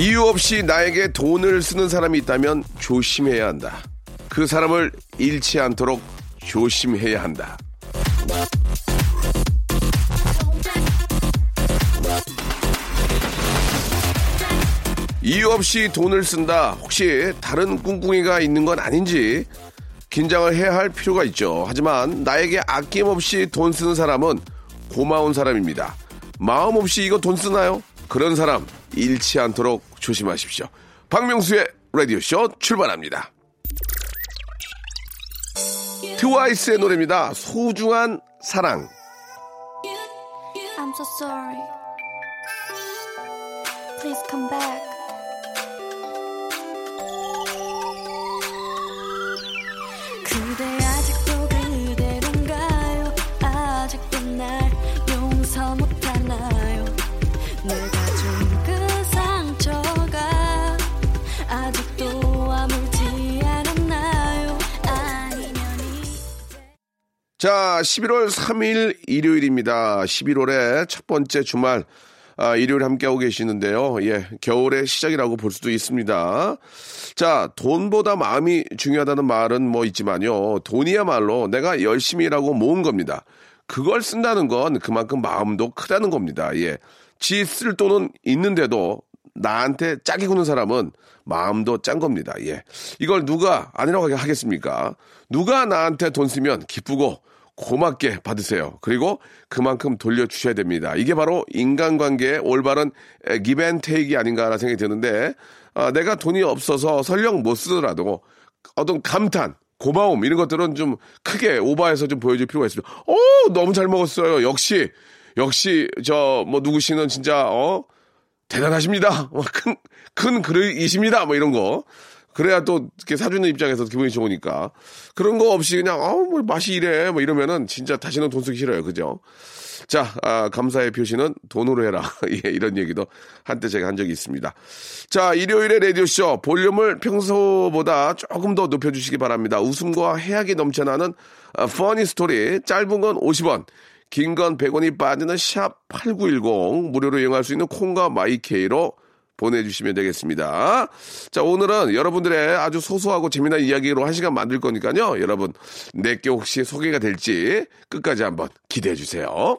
이유 없이 나에게 돈을 쓰는 사람이 있다면 조심해야 한다 그 사람을 잃지 않도록 조심해야 한다 이유 없이 돈을 쓴다. 혹시 다른 꿍꿍이가 있는 건 아닌지 긴장을 해야 할 필요가 있죠. 하지만 나에게 아낌없이 돈 쓰는 사람은 고마운 사람입니다. 마음 없이 이거 돈 쓰나요? 그런 사람 잃지 않도록 조심하십시오. 박명수의 라디오쇼 출발합니다. 트와이스의 노래입니다. 소중한 사랑. I'm so sorry. Please come back. 자, 11월 3일 일요일입니다. 11월의 첫 번째 주말, 아, 일요일 함께하고 계시는데요. 예, 겨울의 시작이라고 볼 수도 있습니다. 자, 돈보다 마음이 중요하다는 말은 뭐 있지만요. 돈이야말로 내가 열심히 일하고 모은 겁니다. 그걸 쓴다는 건 그만큼 마음도 크다는 겁니다. 예. 지 쓸 돈은 있는데도 나한테 짝이 구는 사람은 마음도 짠 겁니다. 예. 이걸 누가 아니라고 하겠습니까? 누가 나한테 돈 쓰면 기쁘고 고맙게 받으세요. 그리고 그만큼 돌려주셔야 됩니다. 이게 바로 인간관계의 올바른 기벤테이크 아닌가라는 생각이 드는데, 아, 내가 돈이 없어서 설령 못 쓰더라도 어떤 감탄, 고마움 이런 것들은 좀 크게 오버해서 좀 보여줄 필요가 있습니다. 어, 너무 잘 먹었어요. 역시, 역시 저 뭐 누구씨는 진짜 어 대단하십니다. 뭐 큰, 큰 그릇이십니다. 뭐 이런 거. 그래야 또 이렇게 사주는 입장에서 기분이 좋으니까. 그런 거 없이 그냥, 아우, 뭐 맛이 이래. 뭐 이러면은 진짜 다시는 돈 쓰기 싫어요. 그죠? 자, 아, 감사의 표시는 돈으로 해라. 예, 이런 얘기도 한때 제가 한 적이 있습니다. 자, 일요일의 라디오쇼. 볼륨을 평소보다 조금 더 높여주시기 바랍니다. 웃음과 해악이 넘쳐나는 아, 퍼니 스토리. 짧은 건 50원. 긴 건 100원이 빠지는 샵 8910. 무료로 이용할 수 있는 콩과 마이케이로 보내주시면 되겠습니다. 자, 오늘은 여러분들의 아주 소소하고 재미난 이야기로 한 시간 만들 거니까요. 여러분, 내게 혹시 소개가 될지 끝까지 한번 기대해 주세요.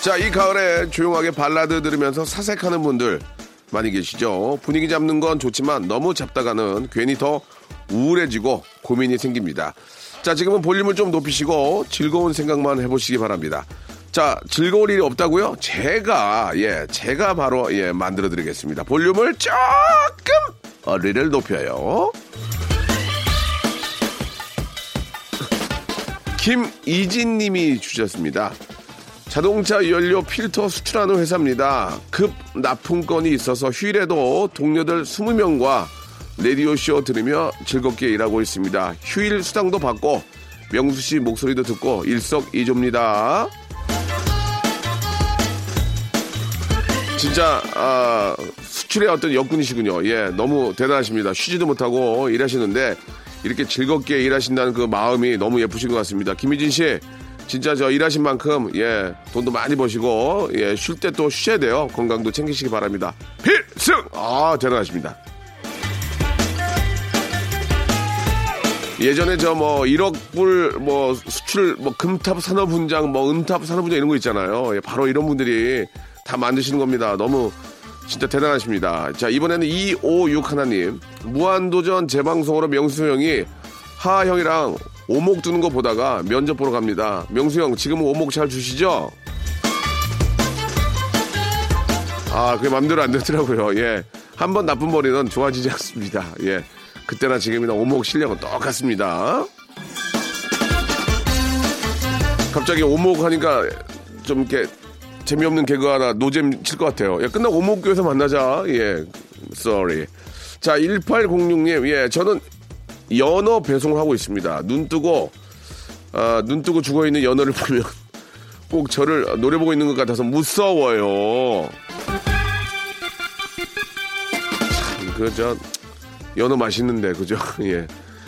자, 이 가을에 조용하게 발라드 들으면서 사색하는 분들 많이 계시죠? 분위기 잡는 건 좋지만 너무 잡다가는 괜히 더 우울해지고 고민이 생깁니다. 자, 지금은 볼륨을 좀 높이시고 즐거운 생각만 해보시기 바랍니다. 자, 즐거울 일이 없다고요? 제가, 예, 제가 바로, 예, 만들어 드리겠습니다. 볼륨을 조금, 어리를 높여요. 김이진 님이 주셨습니다. 자동차 연료 필터 수출하는 회사입니다. 급 납품건이 있어서 휴일에도 동료들 20명과 라디오쇼 들으며 즐겁게 일하고 있습니다. 휴일 수당도 받고 명수 씨 목소리도 듣고 일석이조입니다. 진짜 아, 수출의 어떤 역군이시군요. 예, 너무 대단하십니다. 쉬지도 못하고 일하시는데 이렇게 즐겁게 일하신다는 그 마음이 너무 예쁘신 것 같습니다. 김희진 씨, 진짜 저 일하신 만큼 예 돈도 많이 버시고 예 쉴 때 또 쉬셔야 돼요. 건강도 챙기시기 바랍니다. 필승! 아 대단하십니다. 예전에 저 뭐 1억 불뭐 수출 뭐 금탑 산업훈장 뭐 은탑 산업훈장 이런 거 있잖아요. 예, 바로 이런 분들이 다 만드시는 겁니다. 너무 진짜 대단하십니다. 자, 이번에는 256 하나님. 무한도전 재방송으로 명수 형이 하하 형이랑 오목 두는 거 보다가 면접 보러 갑니다. 명수 형, 지금은 오목 잘 주시죠? 아, 그게 맘대로 안 되더라고요. 예. 한 번 나쁜 머리는 좋아지지 않습니다. 예. 그때나 지금이나 오목 실력은 똑같습니다. 갑자기 오목 하니까 좀 이렇게 재미없는 개그 하나 노잼 칠 것 같아요. 예, 끝나고 오목교에서 만나자. 예, sorry. 자, 1806님, 예, 저는 연어 배송을 하고 있습니다. 눈 뜨고, 아, 눈 뜨고 죽어 있는 연어를 보면 꼭 저를 노려보고 있는 것 같아서 무서워요. 참, 그, 저, 연어 맛있는데, 그죠? 예.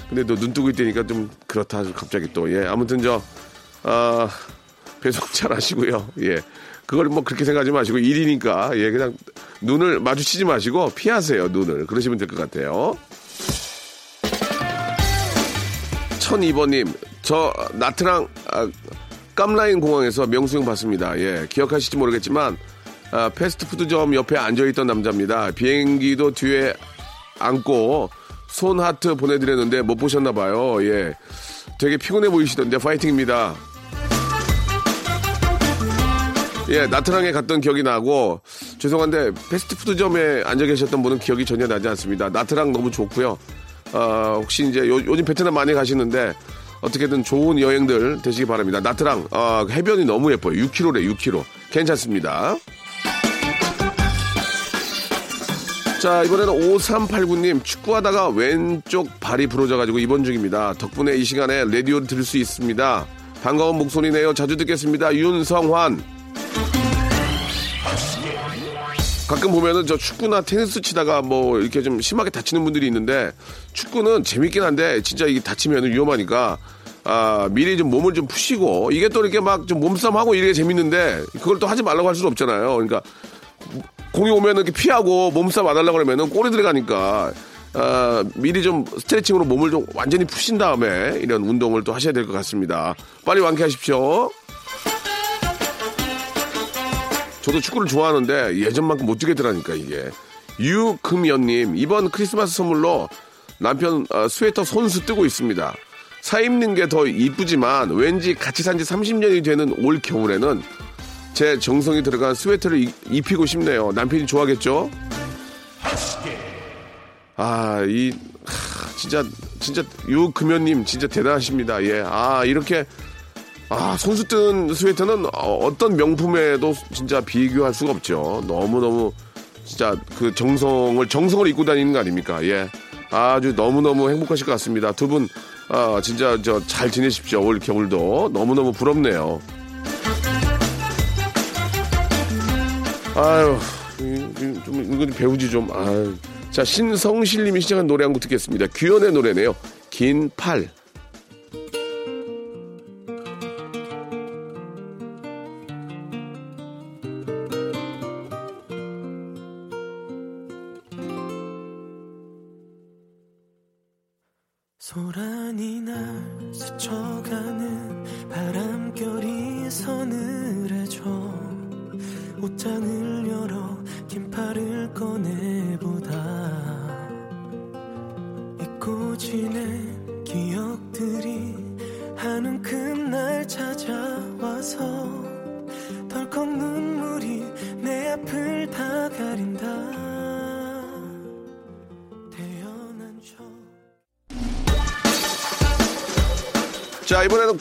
근데 또 눈 뜨고 있다니까 좀 그렇다, 갑자기 또. 예, 아무튼 저, 아, 배송 잘 하시고요. 예. 그걸 뭐 그렇게 생각하지 마시고 일이니까 예 그냥 눈을 마주치지 마시고 피하세요 눈을 그러시면 될 것 같아요. 1002번님 저 나트랑 아, 깜라인 공항에서 명수형 봤습니다. 예 기억하실지 모르겠지만 아, 패스트푸드점 옆에 앉아있던 남자입니다. 비행기도 뒤에 앉고 손 하트 보내드렸는데 못 보셨나 봐요. 예 되게 피곤해 보이시던데 파이팅입니다. 예, 나트랑에 갔던 기억이 나고 죄송한데 패스트푸드점에 앉아 계셨던 분은 기억이 전혀 나지 않습니다. 나트랑 너무 좋고요. 어, 혹시 이제 요, 즘 베트남 많이 가시는데 어떻게든 좋은 여행들 되시기 바랍니다. 나트랑 어, 해변이 너무 예뻐요. 6km래 6km. 괜찮습니다. 자, 이번에는 5389님, 축구하다가 왼쪽 발이 부러져가지고 입원 중입니다. 덕분에 이 시간에 라디오를 들을 수 있습니다. 반가운 목소리네요. 자주 듣겠습니다. 윤성환. 가끔 보면은 저 축구나 테니스 치다가 뭐 이렇게 좀 심하게 다치는 분들이 있는데 축구는 재밌긴 한데 진짜 이게 다치면 위험하니까 아, 미리 좀 몸을 좀 푸시고 이게 또 이렇게 막 좀 몸싸움하고 이게 재밌는데 그걸 또 하지 말라고 할 수는 없잖아요. 그러니까 공이 오면은 이렇게 피하고 몸싸움 안 하려고 그러면은 골이 들어가니까 아, 미리 좀 스트레칭으로 몸을 좀 완전히 푸신 다음에 이런 운동을 또 하셔야 될 것 같습니다. 빨리 완쾌하십시오. 저도 축구를 좋아하는데 예전만큼 못 뛰겠더라니까 이게. 유금연님 이번 크리스마스 선물로 남편 어, 스웨터 손수 뜨고 있습니다. 사 입는 게 더 이쁘지만 왠지 같이 산 지 30년이 되는 올 겨울에는 제 정성이 들어간 스웨터를 이- 입히고 싶네요. 남편이 좋아하겠죠? 아, 이, 하, 진짜, 진짜, 유 금연님, 진짜 대단하십니다. 예. 아, 이렇게, 아, 손수 뜬 스웨터는 어, 어떤 명품에도 진짜 비교할 수가 없죠. 너무너무, 진짜 그 정성을, 정성을 입고 다니는 거 아닙니까? 예. 아주 너무너무 행복하실 것 같습니다. 두 분, 아, 진짜 저 잘 지내십시오. 올 겨울도. 너무너무 부럽네요. 아유, 좀, 좀 배우지 좀. 아유. 자, 신성실 님이 시작한 노래 한 곡 듣겠습니다. 규현의 노래네요. 긴 팔. 소란이 날 스쳐가는 바람결이 서늘해져 옷장을 열어 긴팔을 꺼내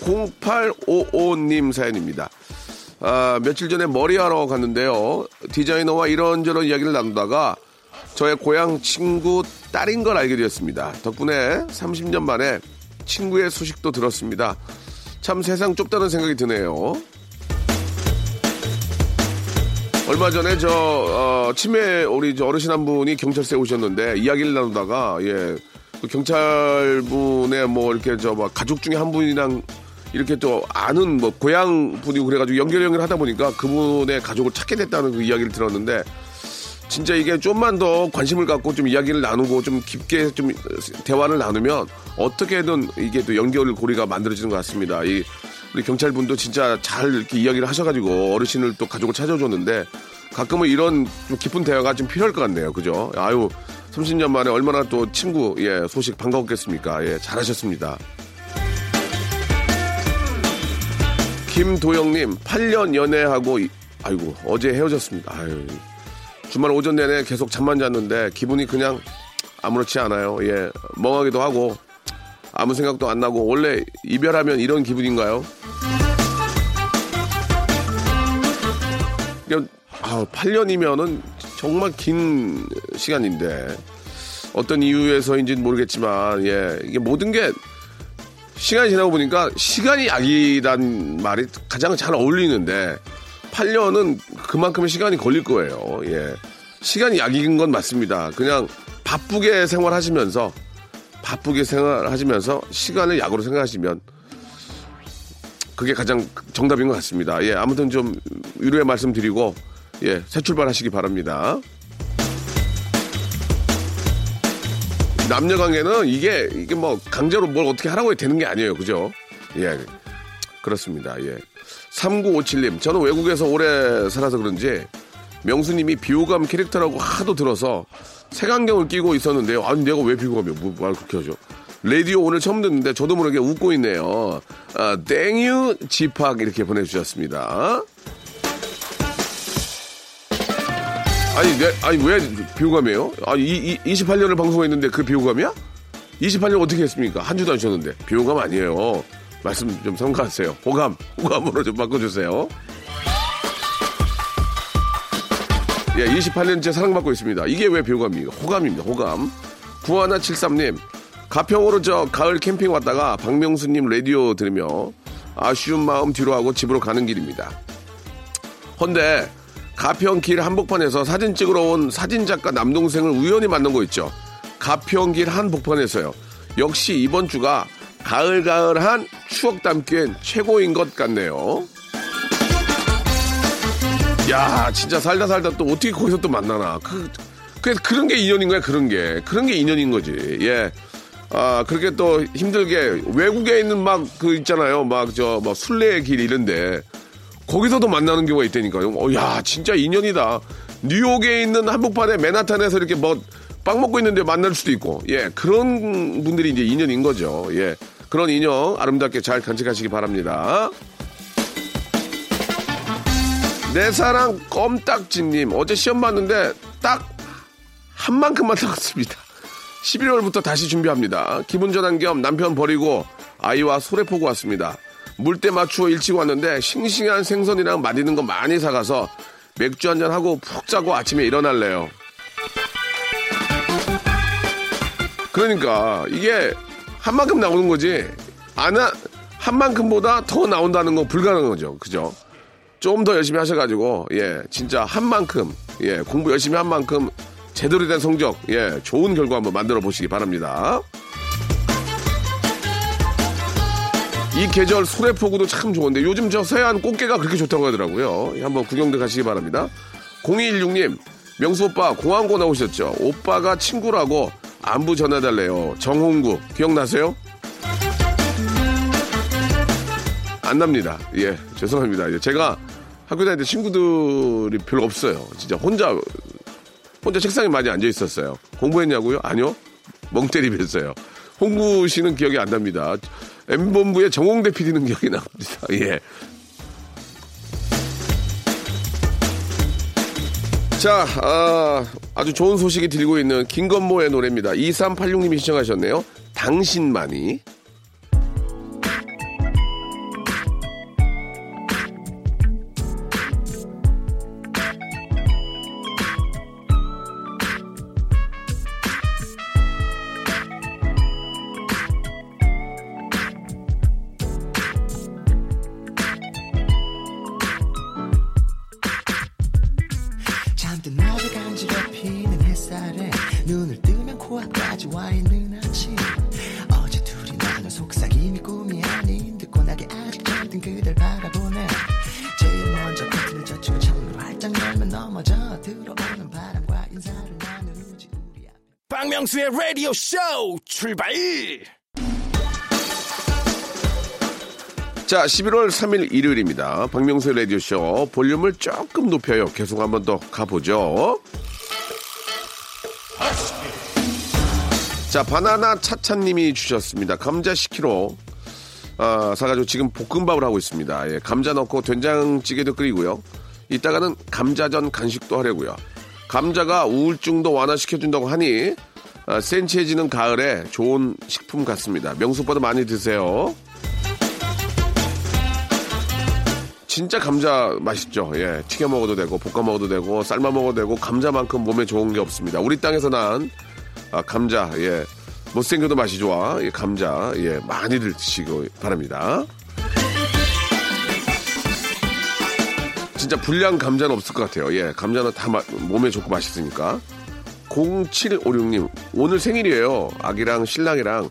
0855님 사연입니다. 아, 며칠 전에 머리하러 갔는데요. 디자이너와 이런저런 이야기를 나누다가 저의 고향 친구 딸인 걸 알게 되었습니다. 덕분에 30년 만에 친구의 소식도 들었습니다. 참 세상 좁다는 생각이 드네요. 얼마 전에 저 어, 치매 우리 저 어르신 한 분이 경찰서에 오셨는데 이야기를 나누다가 예. 그 경찰분의 뭐 이렇게 저뭐 가족 중에 한 분이랑 이렇게 또 아는 뭐 고향 분이고 그래가지고 연결 연결 하다 보니까 그분의 가족을 찾게 됐다는 그 이야기를 들었는데 진짜 이게 좀만 더 관심을 갖고 좀 이야기를 나누고 좀 깊게 좀 대화를 나누면 어떻게든 이게 또 연결 고리가 만들어지는 것 같습니다. 이 우리 경찰분도 진짜 잘 이렇게 이야기를 하셔가지고 어르신을 또 가족을 찾아줬는데 가끔은 이런 좀 깊은 대화가 좀 필요할 것 같네요. 그죠? 아유, 30년 만에 얼마나 또 친구, 예, 소식 반가웠겠습니까? 예, 잘하셨습니다. 김도영님, 8년 연애하고, 이- 아이고, 어제 헤어졌습니다. 아유, 주말 오전 내내 계속 잠만 잤는데 기분이 그냥 아무렇지 않아요. 예, 멍하기도 하고 아무 생각도 안 나고 원래 이별하면 이런 기분인가요? 그냥 아, 8년이면은 정말 긴 시간인데 어떤 이유에서인지는 모르겠지만 예, 이게 모든 게 시간이 지나고 보니까 시간이 약이란 말이 가장 잘 어울리는데 8년은 그만큼의 시간이 걸릴 거예요. 예. 시간이 약인 건 맞습니다. 그냥 바쁘게 생활하시면서 바쁘게 생활하시면서 시간을 약으로 생각하시면 그게 가장 정답인 것 같습니다. 예, 아무튼 좀 위로의 말씀 드리고 예, 새 출발하시기 바랍니다. 남녀 관계는 이게 이게 뭐 강제로 뭘 어떻게 하라고 되는 게 아니에요. 그죠? 예. 그렇습니다. 예. 3957님, 저는 외국에서 오래 살아서 그런지 명수님이 비호감 캐릭터라고 하도 들어서 색안경을 끼고 있었는데요. 아니, 내가 왜 비호감이야? 뭐, 말 그렇게 하죠? 라디오 오늘 처음 듣는데 저도 모르게 웃고 있네요. 아, 땡유 지팍 이렇게 보내주셨습니다. 아니, 내, 아니, 왜 비호감이에요? 아니, 이, 이, 28년을 방송했는데 그 비호감이야? 28년 어떻게 했습니까? 한 주도 안 쉬었는데. 비호감 아니에요. 말씀 좀 삼가하세요. 호감, 호감으로 좀 바꿔주세요. 예, 28년째 사랑받고 있습니다. 이게 왜 비호감입니까? 호감입니다. 호감. 9173님, 가평으로 저 가을 캠핑 왔다가 박명수님 라디오 들으며 아쉬운 마음 뒤로 하고 집으로 가는 길입니다. 헌데 가평 길 한복판에서 사진 찍으러 온 사진작가 남동생을 우연히 만난 거 있죠. 가평 길 한복판에서요. 역시 이번 주가 가을가을한 추억 담기엔 최고인 것 같네요. 야, 진짜 살다 살다 또 어떻게 거기서 또 만나나. 그, 그, 그런 게 인연인 거야, 그런 게. 그런 게 인연인 거지. 예. 아, 그렇게 또 힘들게 외국에 있는 막 그 있잖아요. 막 저, 뭐 순례의 길 이런데 거기서도 만나는 경우가 있다니까요. 어, 야, 진짜 인연이다. 뉴욕에 있는 한복판에 맨하탄에서 이렇게 뭐 빵 먹고 있는데 만날 수도 있고, 예, 그런 분들이 이제 인연인 거죠. 예, 그런 인연 아름답게 잘 간직하시기 바랍니다. 내 사랑 껌딱지님, 어제 시험 봤는데 딱 한 만큼만 나왔습니다. 11월부터 다시 준비합니다. 기분 전환 겸 남편 버리고 아이와 소래 포고 왔습니다. 물때 맞추어 일찍 왔는데 싱싱한 생선이랑 맛있는 거 많이 사가서 맥주 한잔 하고 푹 자고 아침에 일어날래요. 그러니까 이게 한 만큼 나오는 거지 안한 한 만큼보다 더 나온다는 건 불가능한 거죠. 그죠? 좀 더 열심히 하셔가지고 예 진짜 한 만큼 예 공부 열심히 한 만큼 제대로 된 성적 예 좋은 결과 한번 만들어 보시기 바랍니다. 이 계절 소래포구도 참 좋은데 요즘 저 서해안 꽃게가 그렇게 좋다고 하더라고요. 예, 한번 구경도 가시기 바랍니다. 0216님 명수 오빠 공항고 나오셨죠? 오빠가 친구라고 안부 전해달래요. 정홍구 기억나세요? 안 납니다. 예 죄송합니다. 예, 제가 학교 다닐 때 친구들이 별로 없어요. 진짜 혼자 혼자 책상에 많이 앉아 있었어요. 공부했냐고요? 아니요. 멍 때리면서요. 홍구 씨는 기억이 안 납니다. M본부의 정홍대 PD는 기억이 납니다. 예. 자, 아, 아주 좋은 소식이 들고 있는 김건모의 노래입니다. 2386님이 시청하셨네요. 당신만이. 박명수의 라디오 쇼 출발 자, 11월 3일 일요일입니다. 박명수의 라디오 쇼 볼륨을 조금 높여요. 계속 한번 더 가보죠. 자, 바나나 차차님이 주셨습니다. 감자 10kg 아, 사가지고 지금 볶음밥을 하고 있습니다. 예, 감자 넣고 된장찌개도 끓이고요. 이따가는 감자전 간식도 하려고요. 감자가 우울증도 완화시켜준다고 하니 아, 센치해지는 가을에 좋은 식품 같습니다. 명수보다 많이 드세요. 진짜 감자 맛있죠. 예, 튀겨 먹어도 되고 볶아 먹어도 되고 삶아 먹어도 되고 감자만큼 몸에 좋은 게 없습니다. 우리 땅에서 난 아, 감자, 예, 못생겨도 맛이 좋아. 예, 감자, 예, 많이들 드시고 바랍니다. 진짜 불량 감자는 없을 것 같아요. 예, 감자는 다 마- 몸에 좋고 맛있으니까. 0756님, 오늘 생일이에요. 아기랑 신랑이랑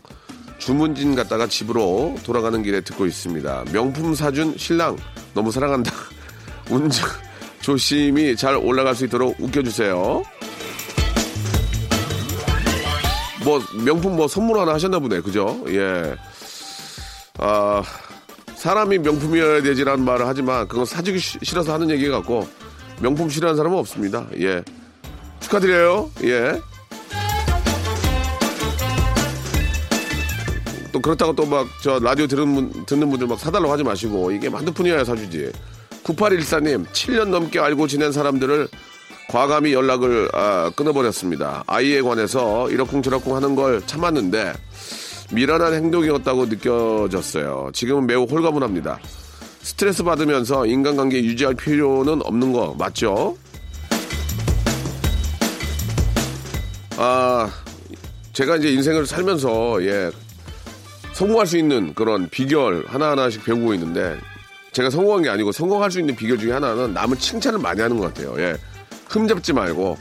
주문진 갔다가 집으로 돌아가는 길에 듣고 있습니다. 명품 사준 신랑, 너무 사랑한다. 운전 조심히 잘 올라갈 수 있도록 웃겨주세요. 뭐, 명품 뭐 선물 하나 하셨나 보네. 그죠? 예. 아, 사람이 명품이어야 되지라는 말을 하지만 그건 사주기 싫- 싫어서 하는 얘기 같고 명품 싫어하는 사람은 없습니다. 예. 축하드려요. 예. 또 그렇다고 또 막 저 라디오 들은 분, 듣는 분들 막 사달라고 하지 마시고 이게 한두푼이어야 사주지. 9814님 7년 넘게 알고 지낸 사람들을 과감히 연락을 아, 끊어버렸습니다. 아이에 관해서 이러쿵저러쿵 하는 걸 참았는데 미련한 행동이었다고 느껴졌어요. 지금은 매우 홀가분합니다. 스트레스 받으면서 인간관계 유지할 필요는 없는 거 맞죠? 아, 제가 이제 인생을 살면서 예 성공할 수 있는 그런 비결 하나하나씩 배우고 있는데 제가 성공한 게 아니고 성공할 수 있는 비결 중에 하나는 남을 칭찬을 많이 하는 것 같아요. 예. 흠잡지 말고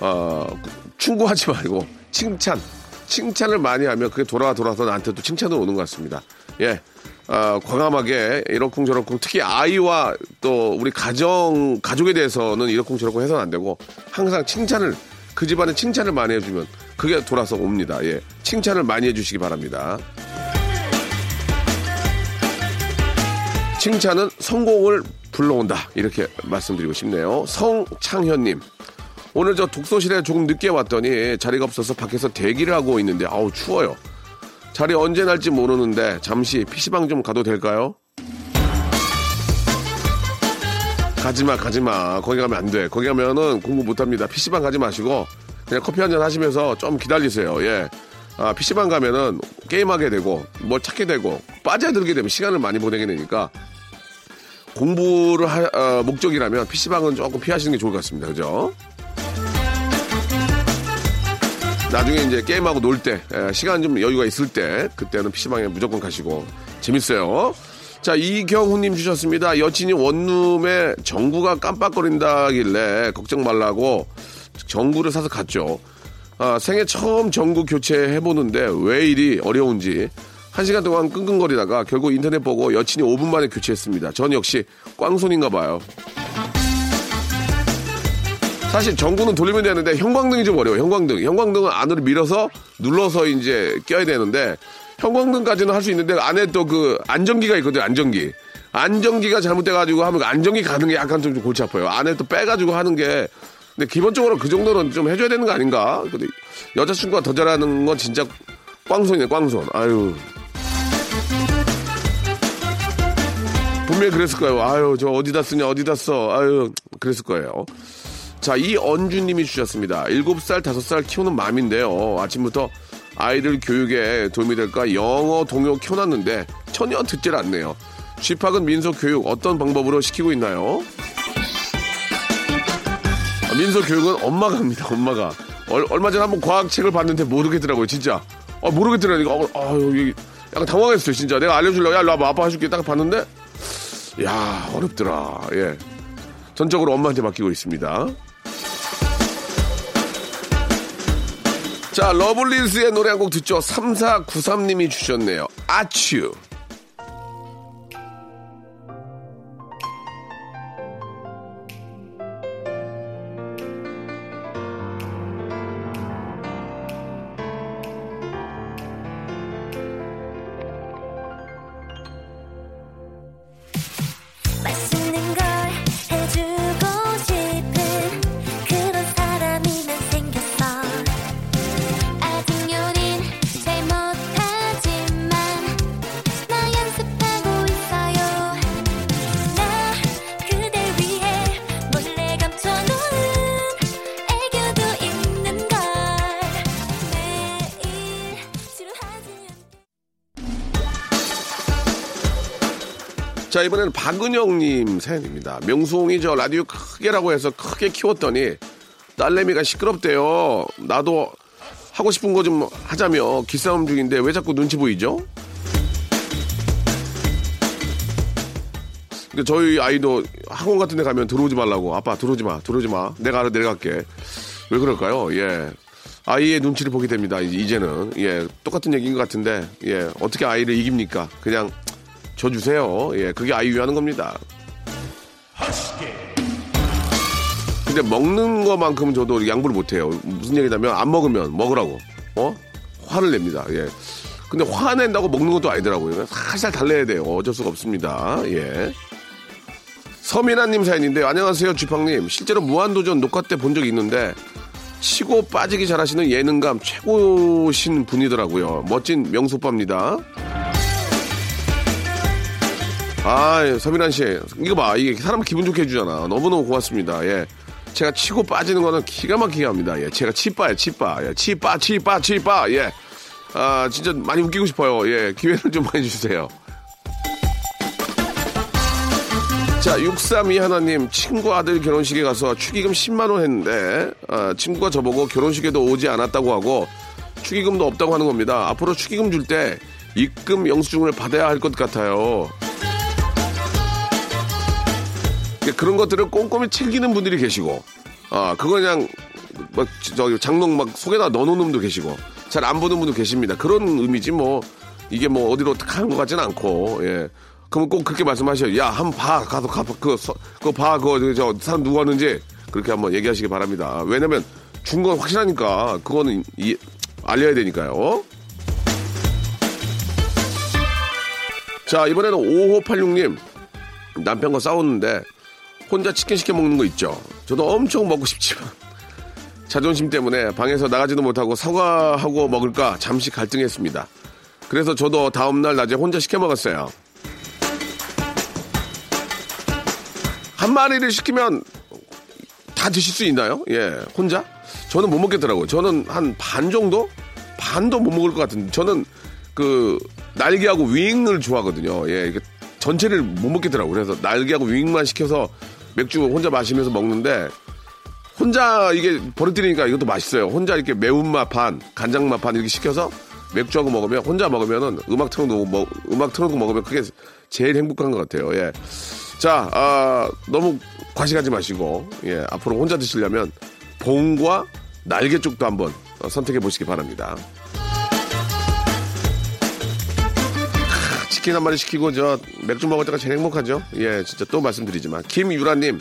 어, 충고하지 말고 칭찬 칭찬을 많이 하면 그게 돌아 돌아서 나한테 또 칭찬을 오는 것 같습니다. 예. 아, 과감하게 이러쿵저러쿵 특히 아이와 또 우리 가정 가족에 대해서는 이러쿵저러쿵 해서는 안 되고 항상 칭찬을 그 집안에 칭찬을 많이 해주면 그게 돌아서 옵니다. 예. 칭찬을 많이 해주시기 바랍니다. 칭찬은 성공을 불러온다. 이렇게 말씀드리고 싶네요. 성창현님. 오늘 저 독서실에 조금 늦게 왔더니 자리가 없어서 밖에서 대기를 하고 있는데 아우 추워요. 자리 언제 날지 모르는데 잠시 PC방 좀 가도 될까요? 가지마 가지마 거기 가면 안 돼. 거기 가면은 공부 못 합니다. PC방 가지 마시고 그냥 커피 한 잔 하시면서 좀 기다리세요. 예. 아, PC방 가면은 게임하게 되고 뭘 찾게 되고 빠져들게 되면 시간을 많이 보내게 되니까 공부를 할 어, 목적이라면 PC방은 조금 피하시는 게 좋을 것 같습니다. 그죠? 나중에 이제 게임하고 놀 때, 예, 시간 좀 여유가 있을 때, 그때는 PC방에 무조건 가시고, 재밌어요. 자, 이경훈님 주셨습니다. 여친이 원룸에 전구가 깜빡거린다길래 걱정 말라고 전구를 사서 갔죠. 아, 생애 처음 전구 교체해보는데 왜 이리 어려운지 한 시간 동안 끙끙거리다가 결국 인터넷 보고 여친이 5분 만에 교체했습니다. 전 역시 꽝손인가 봐요. 사실 전구는 돌리면 되는데 형광등이 좀 어려워요. 형광등. 형광등은 안으로 밀어서 눌러서 이제 껴야 되는데 형광등까지는 할 수 있는데 안에 또 그 안전기가 있거든요. 안전기. 안전기가 잘못돼가지고 하면 그 안전기 가는 게 약간 좀 골치 아파요. 안에 또 빼가지고 하는 게 근데 기본적으로 그 정도는 좀 해줘야 되는 거 아닌가? 근데 여자친구가 더 잘하는 건 진짜 꽝손이네, 꽝손. 아유. 분명히 그랬을 거예요. 아유, 저 어디다 쓰냐, 어디다 써. 아유, 그랬을 거예요. 자, 이언주님이 주셨습니다. 7살, 5살 키우는 맘인데요. 아침부터 아이들 교육에 도움이 될까 영어 동요 켜놨는데 전혀 듣질 않네요. 쥐팍은 민속 교육 어떤 방법으로 시키고 있나요? 아, 민속 교육은 엄마가 합니다. 엄마가 얼, 얼마 전에 한번 과학책을 봤는데 모르겠더라고요. 진짜 아, 모르겠더라니까. 어, 아, 여기 약간 당황했어요. 진짜 내가 알려주려고 야, 와봐. 아빠 해줄게. 딱 봤는데 야 어렵더라. 예, 전적으로 엄마한테 맡기고 있습니다. 자, 러블리즈의 노래 한 곡 듣죠. 3493님이 주셨네요. 아츄. 자, 이번에는 박은영님 사연입니다. 명수홍이 저 라디오 크게라고 해서 크게 키웠더니 딸내미가 시끄럽대요. 나도 하고 싶은 거 좀 하자며 기싸움 중인데 왜 자꾸 눈치 보이죠? 근데 저희 아이도 학원 같은 데 가면 들어오지 말라고. 아빠 들어오지 마. 들어오지 마. 내가 알아 내려갈게. 왜 그럴까요? 예. 아이의 눈치를 보게 됩니다. 이제- 이제는. 예. 똑같은 얘기인 것 같은데. 예. 어떻게 아이를 이깁니까? 그냥 줘주세요. 예. 그게 아이 위하는 겁니다. 근데 먹는 것만큼은 저도 양보를 못해요. 무슨 얘기냐면 안 먹으면 먹으라고. 어? 화를 냅니다. 예. 근데 화낸다고 먹는 것도 아니더라고요. 살살 달래야 돼요. 어쩔 수가 없습니다. 예. 서민아님 사연인데 안녕하세요 주팡님 실제로 무한도전 녹화 때 본 적이 있는데 치고 빠지기 잘하시는 예능감 최고신 분이더라고요 멋진 명소빠입니다 아 서민아 씨. 이거 봐. 이게 사람 기분 좋게 해주잖아. 너무너무 고맙습니다. 예. 제가 치고 빠지는 거는 기가 막히게 합니다. 예 제가 치빠예 치빠. 예 치빠 치빠 치빠. 예 아 진짜 많이 웃기고 싶어요. 예 기회를 좀 많이 주세요. 자, 632 하나님, 친구 아들 결혼식에 가서 축의금 10만원 했는데, 아, 친구가 저보고 결혼식에도 오지 않았다고 하고, 축의금도 없다고 하는 겁니다. 앞으로 축의금 줄 때, 입금 영수증을 받아야 할 것 같아요. 그런 것들을 꼼꼼히 챙기는 분들이 계시고, 아, 그거 그냥, 막, 저, 장롱 막 속에다 넣어놓는 분도 계시고, 잘 안 보는 분도 계십니다. 그런 의미지, 뭐, 이게 뭐, 어디로 가는 것 같지는 않고, 예. 그러면 꼭 그렇게 말씀하셔요. 야, 한번 봐. 가서, 가, 그, 서- 그거 봐. 그거, 저, 사람 누구 왔는지. 그렇게 한번 얘기하시기 바랍니다. 왜냐면, 준 건 확실하니까, 그거는 이, 알려야 되니까요. 자, 이번에는 5586님. 남편과 싸웠는데, 혼자 치킨 시켜 먹는 거 있죠. 저도 엄청 먹고 싶지만, 자존심 때문에 방에서 나가지도 못하고 사과하고 먹을까 잠시 갈등했습니다. 그래서 저도 다음날 낮에 혼자 시켜 먹었어요. 한 마리를 시키면 다 드실 수 있나요? 예, 혼자? 저는 못 먹겠더라고요. 저는 한 반 정도? 반도 못 먹을 것 같은데. 저는 그 날개하고 윙을 좋아하거든요. 예, 전체를 못 먹겠더라고요. 그래서 날개하고 윙만 시켜서 맥주 혼자 마시면서 먹는데 혼자 이게 버릇들이니까 이것도 맛있어요. 혼자 이렇게 매운맛 반, 간장맛 반 이렇게 시켜서 맥주하고 먹으면 혼자 먹으면은 음악 틀어놓고 먹, 음악 틀어놓고 먹으면 그게 제일 행복한 것 같아요. 예. 자, 아, 너무 과식하지 마시고 예, 앞으로 혼자 드시려면 봉과 날개 쪽도 한번 어, 선택해 보시기 바랍니다. 치킨 한 마리 시키고 저 맥주 먹을 때가 제일 행복하죠. 예, 진짜 또 말씀드리지만 김유라님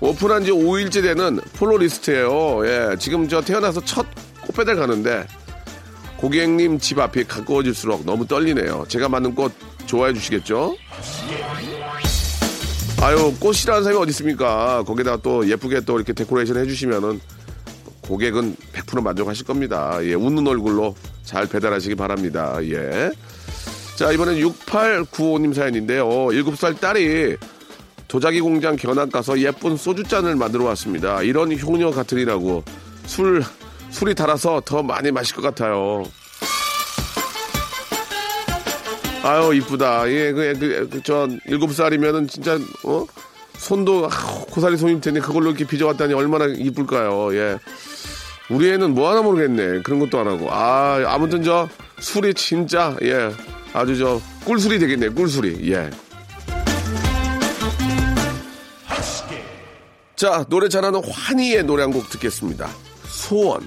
오픈한 지 5일째 되는 폴로리스트예요. 예, 지금 저 태어나서 첫 꽃배달 가는데 고객님 집 앞이 가까워질수록 너무 떨리네요. 제가 만든 꽃 좋아해 주시겠죠? 아유, 꽃이라는 사람이 어디 있습니까? 거기다가 또 예쁘게 또 이렇게 데코레이션 해주시면은 고객은 100% 만족하실 겁니다. 예, 웃는 얼굴로 잘 배달하시기 바랍니다. 예. 자, 이번엔 6895님 사연인데요. 7살 딸이 도자기 공장 견학 가서 예쁜 소주잔을 만들어 왔습니다. 이런 효녀 같으리라고 술 술이 달아서 더 많이 마실 것 같아요. 아유 이쁘다. 예, 그, 그, 그, 저 일곱 살이면은 진짜 어 손도 아, 고사리 손일 텐데 그걸로 이렇게 빚어왔다니 얼마나 이쁠까요. 예. 우리 애는 뭐 하나 모르겠네. 그런 것도 안 하고. 아 아무튼 저 술이 진짜 예 아주 저 꿀술이 되겠네. 꿀술이 예. 자, 노래 잘하는 환희의 노래 한 곡 듣겠습니다. 소원.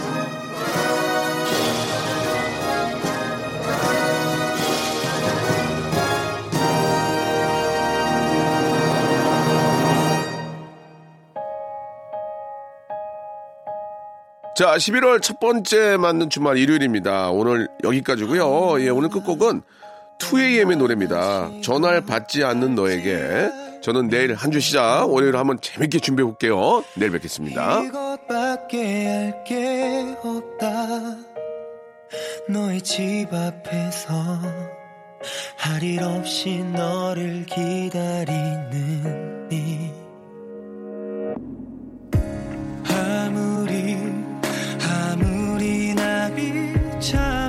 자, 11월 첫 번째 맞는 주말 일요일입니다. 오늘 여기까지고요. 예, 오늘 끝곡은 2AM의 노래입니다. 전화를 받지 않는 너에게. 저는 내일 한 주 시작 월요일 한번 재밌게 준비해 볼게요. 내일 뵙겠습니다. 이것밖에 할 게 없다 너의 집 앞에서 할 일 없이 너를 기다리는 이 恰